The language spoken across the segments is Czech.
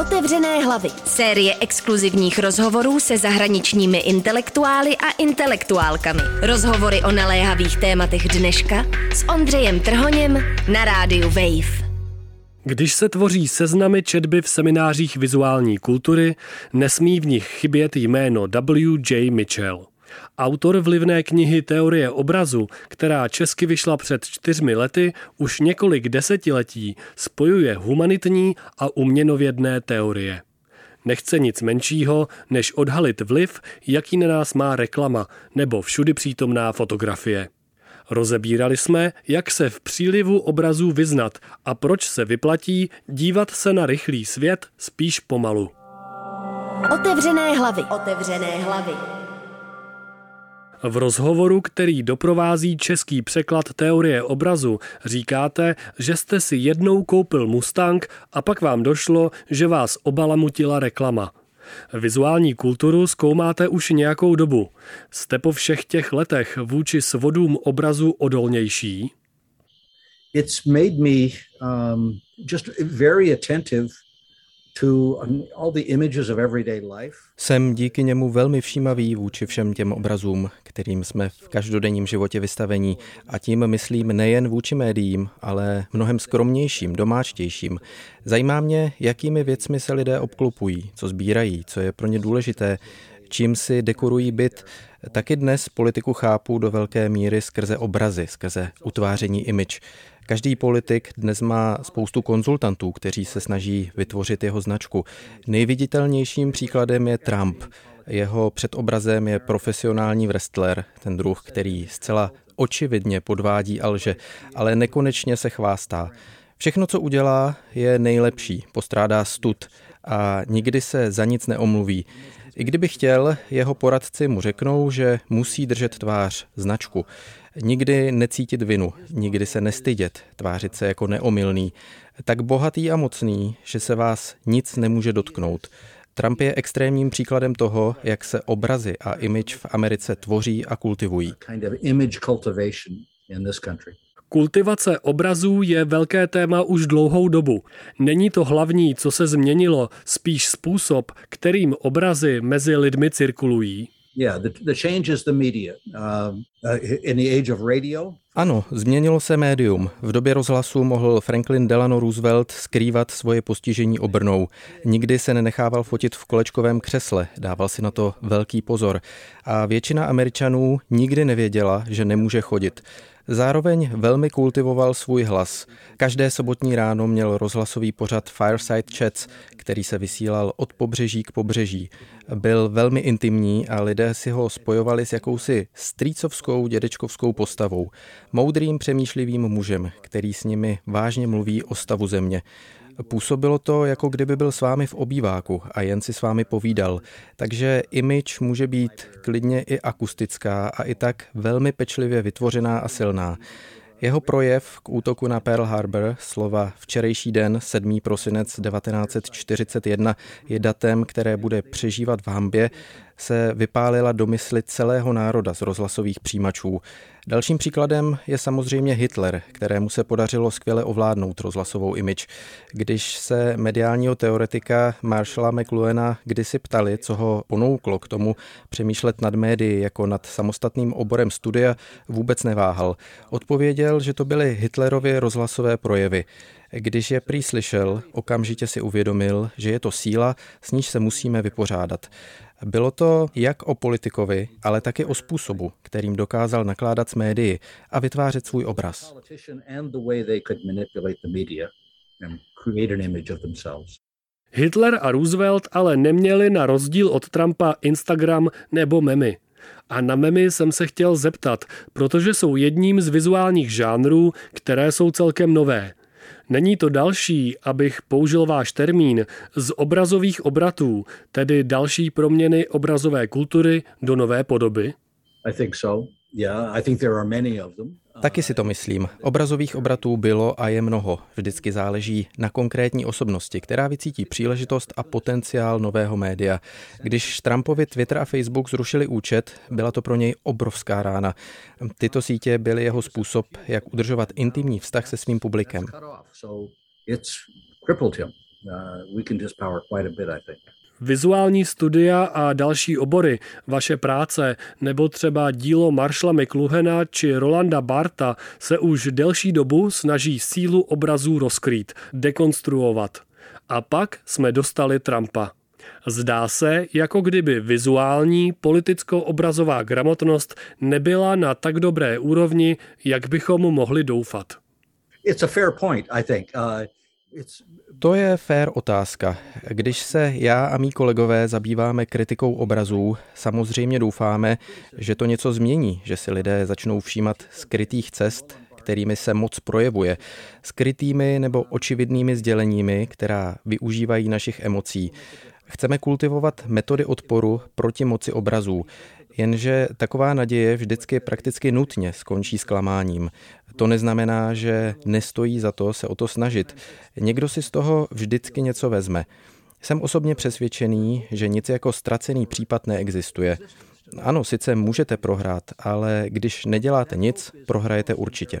Otevřené hlavy. Série exkluzivních rozhovorů se zahraničními intelektuály a intelektuálkami. Rozhovory o naléhavých tématech dneška s Ondřejem Trhoněm na rádiu Wave. Když se tvoří seznamy četby v seminářích vizuální kultury, nesmí v nich chybět jméno W. J. Mitchell. Autor vlivné knihy Teorie obrazu, která česky vyšla před čtyřmi lety, už několik desetiletí spojuje humanitní a uměnovědné teorie. Nechce nic menšího, než odhalit vliv, jaký na nás má reklama nebo všudy přítomná fotografie. Rozebírali jsme, jak se v přílivu obrazů vyznat a proč se vyplatí dívat se na rychlý svět spíš pomalu. Otevřené hlavy. Otevřené hlavy. V rozhovoru, který doprovází český překlad teorie obrazu, říkáte, že jste si jednou koupil Mustang a pak vám došlo, že vás obalamutila reklama. Vizuální kulturu zkoumáte už nějakou dobu. Jste po všech těch letech vůči svodům obrazu odolnější? It's made me um, just very attentive jsem díky němu velmi všímavý vůči všem těm obrazům, kterým jsme v každodenním životě vystavení a tím myslím nejen vůči médiím, ale mnohem skromnějším, domáčtějším. Zajímá mě, jakými věcmi se lidé obklopují, co sbírají, co je pro ně důležité, čím si dekorují byt. Taky dnes politiku chápu do velké míry skrze obrazy, skrze utváření image. Každý politik dnes má spoustu konzultantů, kteří se snaží vytvořit jeho značku. Nejviditelnějším příkladem je Trump. Jeho předobrazem je profesionální wrestler, ten druh, který zcela očividně podvádí alže, ale nekonečně se chvástá. Všechno, co udělá, je nejlepší, postrádá stud a nikdy se za nic neomluví. I kdyby chtěl, jeho poradci mu řeknou, že musí držet tvář, značku. Nikdy necítit vinu, nikdy se nestydět, tvářit se jako neomylný. Tak bohatý a mocný, že se vás nic nemůže dotknout. Trump je extrémním příkladem toho, jak se obrazy a image v Americe tvoří a kultivují. Kultivace obrazů je velké téma už dlouhou dobu. Není to hlavní, co se změnilo, spíš způsob, kterým obrazy mezi lidmi cirkulují. Ano, změnilo se médium. V době rozhlasu mohl Franklin Delano Roosevelt skrývat svoje postižení obrnou. Nikdy se nenechával fotit v kolečkovém křesle, dával si na to velký pozor. A většina Američanů nikdy nevěděla, že nemůže chodit. Zároveň velmi kultivoval svůj hlas. Každé sobotní ráno měl rozhlasový pořad Fireside Chats, který se vysílal od pobřeží k pobřeží. Byl velmi intimní a lidé si ho spojovali s jakousi strýcovskou dědečkovskou postavou. Moudrým přemýšlivým mužem, který s nimi vážně mluví o stavu země. Působilo to, jako kdyby byl s vámi v obýváku a jen si s vámi povídal. Takže image může být klidně i akustická a i tak velmi pečlivě vytvořená a silná. Jeho projev k útoku na Pearl Harbor, slova včerejší den, 7. prosinec 1941, je datem, které bude přežívat v hambě, se vypálila do mysli celého národa z rozhlasových přijímačů. Dalším příkladem je samozřejmě Hitler, kterému se podařilo skvěle ovládnout rozhlasovou image. Když se mediálního teoretika Marshalla McLuhana kdysi ptali, co ho ponouklo k tomu přemýšlet nad médií jako nad samostatným oborem studia, vůbec neváhal. Odpověděl, že to byly Hitlerovy rozhlasové projevy. Když je prý slyšel, okamžitě si uvědomil, že je to síla, s níž se musíme vypořádat. Bylo to jak o politikovi, ale taky o způsobu, kterým dokázal nakládat s médií a vytvářet svůj obraz. Hitler a Roosevelt ale neměli na rozdíl od Trumpa Instagram nebo memy. A na memy jsem se chtěl zeptat, protože jsou jedním z vizuálních žánrů, které jsou celkem nové. Není to další, abych použil váš termín, z obrazových obratů, tedy další proměny obrazové kultury do nové podoby? Taky si to myslím. Obrazových obratů bylo a je mnoho. Vždycky záleží na konkrétní osobnosti, která vycítí příležitost a potenciál nového média. Když Trumpovi Twitter a Facebook zrušili účet, byla to pro něj obrovská rána. Tyto sítě byly jeho způsob, jak udržovat intimní vztah se svým publikem. uh, we can dispower quite a bit, I think. Vizuální studia a další obory, vaše práce nebo třeba dílo Marshalla McLuhana či Rolanda Barta se už delší dobu snaží sílu obrazů rozkrýt, dekonstruovat. A pak jsme dostali Trumpa. Zdá se, jako kdyby vizuální politicko-obrazová gramotnost nebyla na tak dobré úrovni, jak bychom mohli doufat. It's a fair point, I think. Uh, to je fér otázka. Když se já a mý kolegové zabýváme kritikou obrazů, samozřejmě doufáme, že to něco změní, že si lidé začnou všímat skrytých cest, kterými se moc projevuje, skrytými nebo očividnými sděleními, která využívají našich emocí. Chceme kultivovat metody odporu proti moci obrazů, jenže taková naděje vždycky prakticky nutně skončí zklamáním. To neznamená, že nestojí za to se o to snažit. Někdo si z toho vždycky něco vezme. Jsem osobně přesvědčený, že nic jako ztracený případ neexistuje. Ano, sice můžete prohrát, ale když neděláte nic, prohrajete určitě.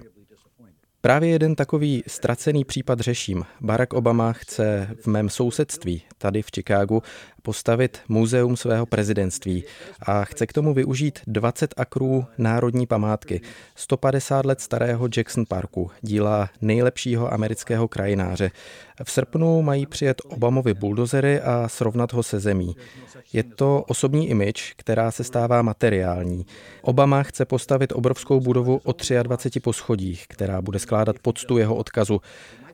Právě jeden takový ztracený případ řeším. Barack Obama chce v mém sousedství, tady v Chicagu, postavit muzeum svého prezidentství a chce k tomu využít 20 akrů národní památky, 150 let starého Jackson Parku, díla nejlepšího amerického krajináře. V srpnu mají přijet Obamovi buldozery a srovnat ho se zemí. Je to osobní image, která se stává materiální. Obama chce postavit obrovskou budovu o 23 poschodích, která bude skládat poctu jeho odkazu.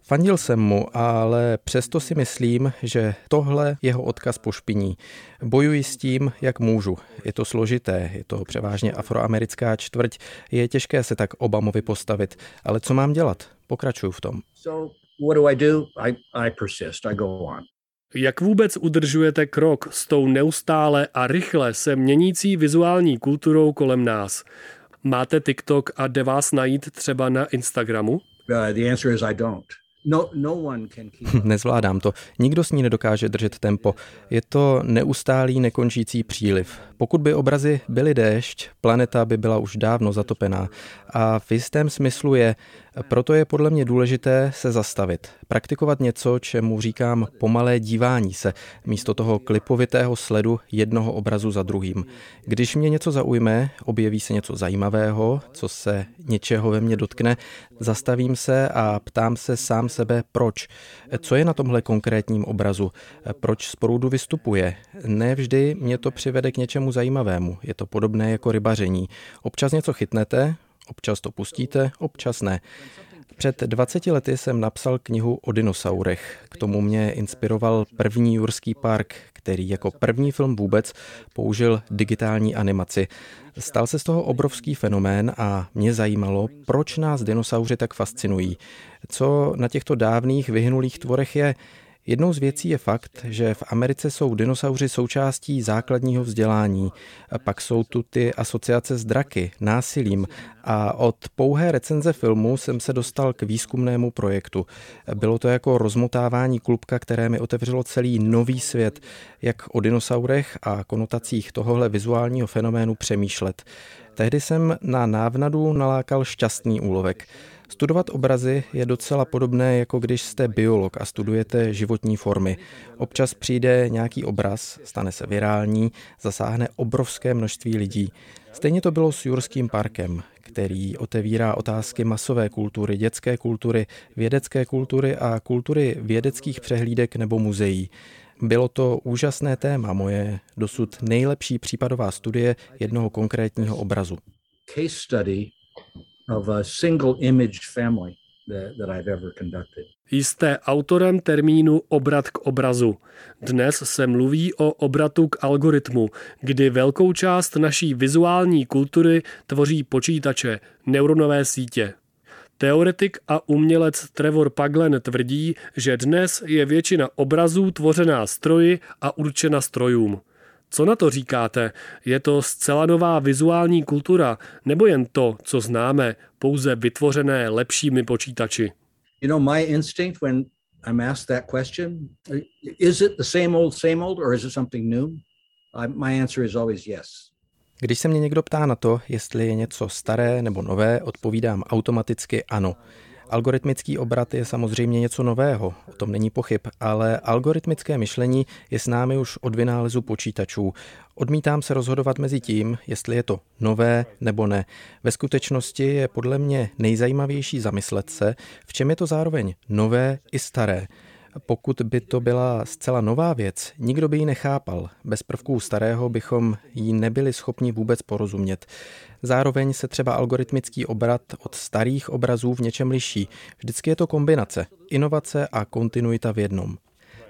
Fandil jsem mu, ale přesto si myslím, že tohle jeho odkaz pošpiní. Bojuji s tím, jak můžu. Je to složité, je to převážně afroamerická čtvrť, je těžké se tak Obamovi postavit, ale co mám dělat? Pokračuju v tom. So, what do I do? I, I persist, I go on. Jak vůbec udržujete krok s tou neustále a rychle se měnící vizuální kulturou kolem nás? Máte TikTok a jde vás najít třeba na Instagramu? Uh, the answer is I don't. No, no Nezvládám to. Nikdo s ní nedokáže držet tempo. Je to neustálý, nekončící příliv. Pokud by obrazy byly déšť, planeta by byla už dávno zatopená. A v jistém smyslu je, proto je podle mě důležité se zastavit. Praktikovat něco, čemu říkám pomalé dívání se, místo toho klipovitého sledu jednoho obrazu za druhým. Když mě něco zaujme, objeví se něco zajímavého, co se něčeho ve mně dotkne, zastavím se a ptám se sám sebe, proč. Co je na tomhle konkrétním obrazu? Proč z proudu vystupuje? Ne vždy mě to přivede k něčemu zajímavému. Je to podobné jako rybaření. Občas něco chytnete, občas to pustíte, občas ne. Před 20 lety jsem napsal knihu o dinosaurech. K tomu mě inspiroval první Jurský park, který jako první film vůbec použil digitální animaci. Stal se z toho obrovský fenomén a mě zajímalo, proč nás dinosauři tak fascinují. Co na těchto dávných vyhnulých tvorech je, Jednou z věcí je fakt, že v Americe jsou dinosauři součástí základního vzdělání. Pak jsou tu ty asociace s draky, násilím a od pouhé recenze filmu jsem se dostal k výzkumnému projektu. Bylo to jako rozmotávání klubka, které mi otevřelo celý nový svět, jak o dinosaurech a konotacích tohohle vizuálního fenoménu přemýšlet. Tehdy jsem na návnadu nalákal šťastný úlovek. Studovat obrazy je docela podobné, jako když jste biolog a studujete životní formy. Občas přijde nějaký obraz, stane se virální, zasáhne obrovské množství lidí. Stejně to bylo s Jurským parkem, který otevírá otázky masové kultury, dětské kultury, vědecké kultury a kultury vědeckých přehlídek nebo muzeí. Bylo to úžasné téma, moje dosud nejlepší případová studie jednoho konkrétního obrazu. Case study of a single image family that, that I've ever conducted. Jste autorem termínu obrat k obrazu. Dnes se mluví o obratu k algoritmu, kdy velkou část naší vizuální kultury tvoří počítače, neuronové sítě. Teoretik a umělec Trevor Paglen tvrdí, že dnes je většina obrazů tvořená stroji a určena strojům. Co na to říkáte? Je to zcela nová vizuální kultura, nebo jen to, co známe, pouze vytvořené lepšími počítači? You know, my instinct when I'm asked that question, is it the same old, same old, or is it something new? I, my answer is always yes. Když se mě někdo ptá na to, jestli je něco staré nebo nové, odpovídám automaticky ano. Algoritmický obrat je samozřejmě něco nového, o tom není pochyb, ale algoritmické myšlení je s námi už od vynálezu počítačů. Odmítám se rozhodovat mezi tím, jestli je to nové nebo ne. Ve skutečnosti je podle mě nejzajímavější zamyslet se, v čem je to zároveň nové i staré. Pokud by to byla zcela nová věc, nikdo by ji nechápal. Bez prvků starého bychom ji nebyli schopni vůbec porozumět. Zároveň se třeba algoritmický obrat od starých obrazů v něčem liší. Vždycky je to kombinace, inovace a kontinuita v jednom.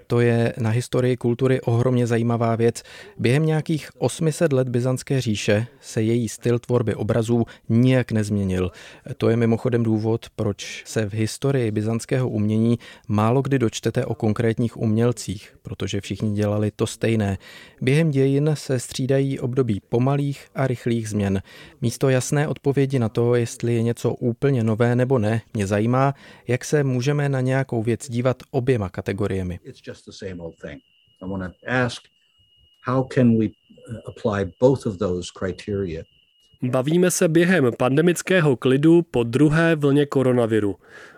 To je na historii kultury ohromně zajímavá věc. Během nějakých 800 let Byzantské říše se její styl tvorby obrazů nijak nezměnil. To je mimochodem důvod, proč se v historii byzantského umění málo kdy dočtete o konkrétních umělcích, protože všichni dělali to stejné. Během dějin se střídají období pomalých a rychlých změn. Místo jasné odpovědi na to, jestli je něco úplně nové nebo ne, mě zajímá, jak se můžeme na nějakou věc dívat oběma kategoriemi just the same old thing. I want to ask, how can we uh, apply both of those criteria? Bavíme se během pandemického klidu po druhé vlně koronaviru.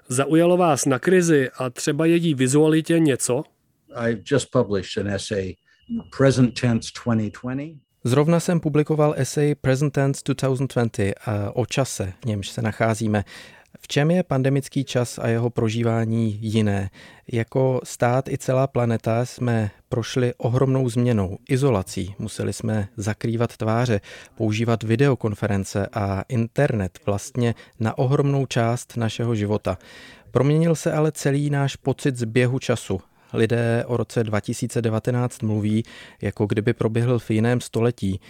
Zaujalo vás na krizi a třeba její vizualitě něco? I just published an essay, Present Tense 2020. Zrovna jsem publikoval esej Present Tense 2020 o čase, v němž se nacházíme. V čem je pandemický čas a jeho prožívání jiné? Jako stát i celá planeta jsme prošli ohromnou změnou, izolací. Museli jsme zakrývat tváře, používat videokonference a internet vlastně na ohromnou část našeho života. Proměnil se ale celý náš pocit z běhu času. Lidé o roce 2019 mluví, jako kdyby proběhl v jiném století.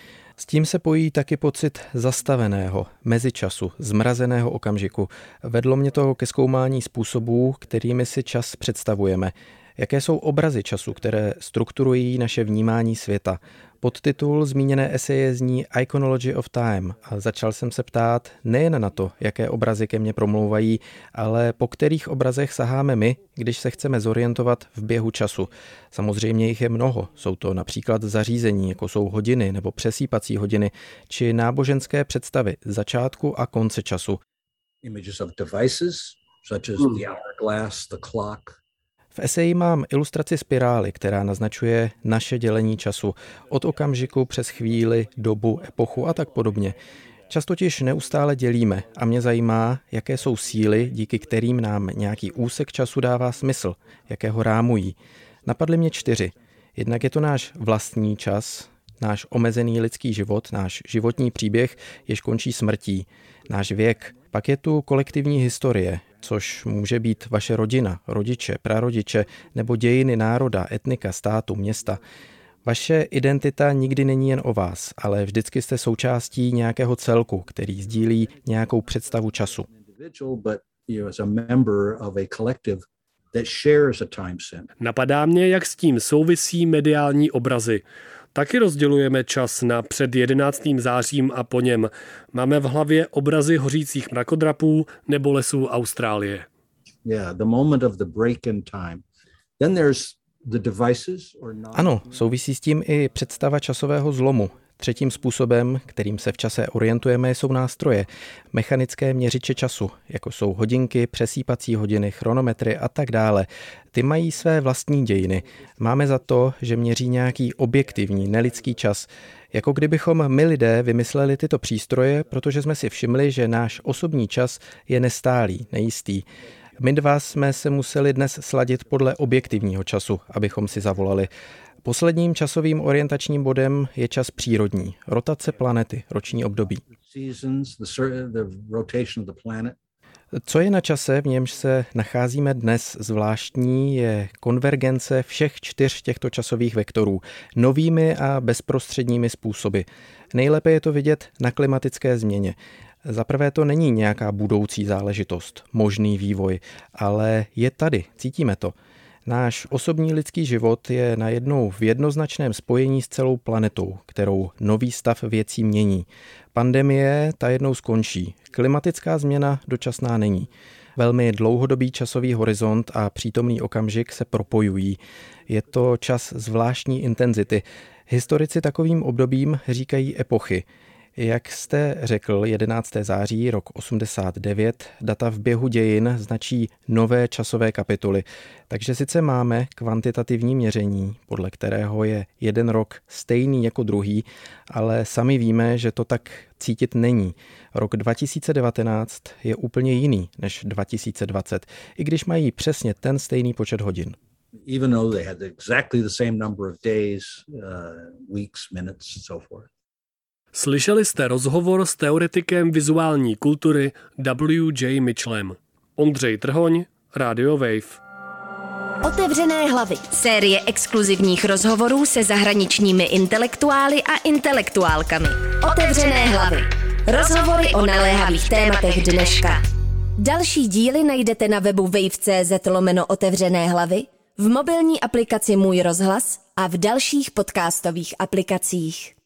S tím se pojí taky pocit zastaveného, mezičasu, zmrazeného okamžiku. Vedlo mě to ke zkoumání způsobů, kterými si čas představujeme. Jaké jsou obrazy času, které strukturují naše vnímání světa? Podtitul zmíněné eseje zní Iconology of Time a začal jsem se ptát nejen na to, jaké obrazy ke mně promlouvají, ale po kterých obrazech saháme my, když se chceme zorientovat v běhu času. Samozřejmě jich je mnoho, jsou to například zařízení, jako jsou hodiny nebo přesýpací hodiny, či náboženské představy začátku a konce času. Images of devices, such as the hourglass, the clock, v eseji mám ilustraci spirály, která naznačuje naše dělení času od okamžiku přes chvíli, dobu, epochu a tak podobně. Čas totiž neustále dělíme a mě zajímá, jaké jsou síly, díky kterým nám nějaký úsek času dává smysl, jaké ho rámují. Napadly mě čtyři. Jednak je to náš vlastní čas, náš omezený lidský život, náš životní příběh, jež končí smrtí, náš věk. Pak je tu kolektivní historie, což může být vaše rodina, rodiče, prarodiče nebo dějiny národa, etnika, státu, města. Vaše identita nikdy není jen o vás, ale vždycky jste součástí nějakého celku, který sdílí nějakou představu času. Napadá mě, jak s tím souvisí mediální obrazy. Taky rozdělujeme čas na před 11. zářím a po něm. Máme v hlavě obrazy hořících mrakodrapů nebo lesů Austrálie. Ano, souvisí s tím i představa časového zlomu. Třetím způsobem, kterým se v čase orientujeme, jsou nástroje. Mechanické měřiče času, jako jsou hodinky, přesýpací hodiny, chronometry a tak dále. Ty mají své vlastní dějiny. Máme za to, že měří nějaký objektivní, nelidský čas. Jako kdybychom my lidé vymysleli tyto přístroje, protože jsme si všimli, že náš osobní čas je nestálý, nejistý. My dva jsme se museli dnes sladit podle objektivního času, abychom si zavolali. Posledním časovým orientačním bodem je čas přírodní, rotace planety, roční období. Co je na čase, v němž se nacházíme dnes zvláštní, je konvergence všech čtyř těchto časových vektorů novými a bezprostředními způsoby. Nejlépe je to vidět na klimatické změně. Za prvé to není nějaká budoucí záležitost, možný vývoj, ale je tady, cítíme to. Náš osobní lidský život je najednou v jednoznačném spojení s celou planetou, kterou nový stav věcí mění. Pandemie ta jednou skončí. Klimatická změna dočasná není. Velmi dlouhodobý časový horizont a přítomný okamžik se propojují. Je to čas zvláštní intenzity. Historici takovým obdobím říkají epochy. Jak jste řekl, 11. září rok 89, data v běhu dějin značí nové časové kapitoly. Takže sice máme kvantitativní měření, podle kterého je jeden rok stejný jako druhý, ale sami víme, že to tak cítit není. Rok 2019 je úplně jiný než 2020, i když mají přesně ten stejný počet hodin. Even though they had exactly the same number of days, uh, weeks, minutes, and so forth. Slyšeli jste rozhovor s teoretikem vizuální kultury W.J. Mitchellem. Ondřej Trhoň, Radio Wave. Otevřené hlavy. Série exkluzivních rozhovorů se zahraničními intelektuály a intelektuálkami. Otevřené hlavy. Rozhovory o naléhavých tématech dneška. Další díly najdete na webu wave.cz lomeno otevřené hlavy, v mobilní aplikaci Můj rozhlas a v dalších podcastových aplikacích.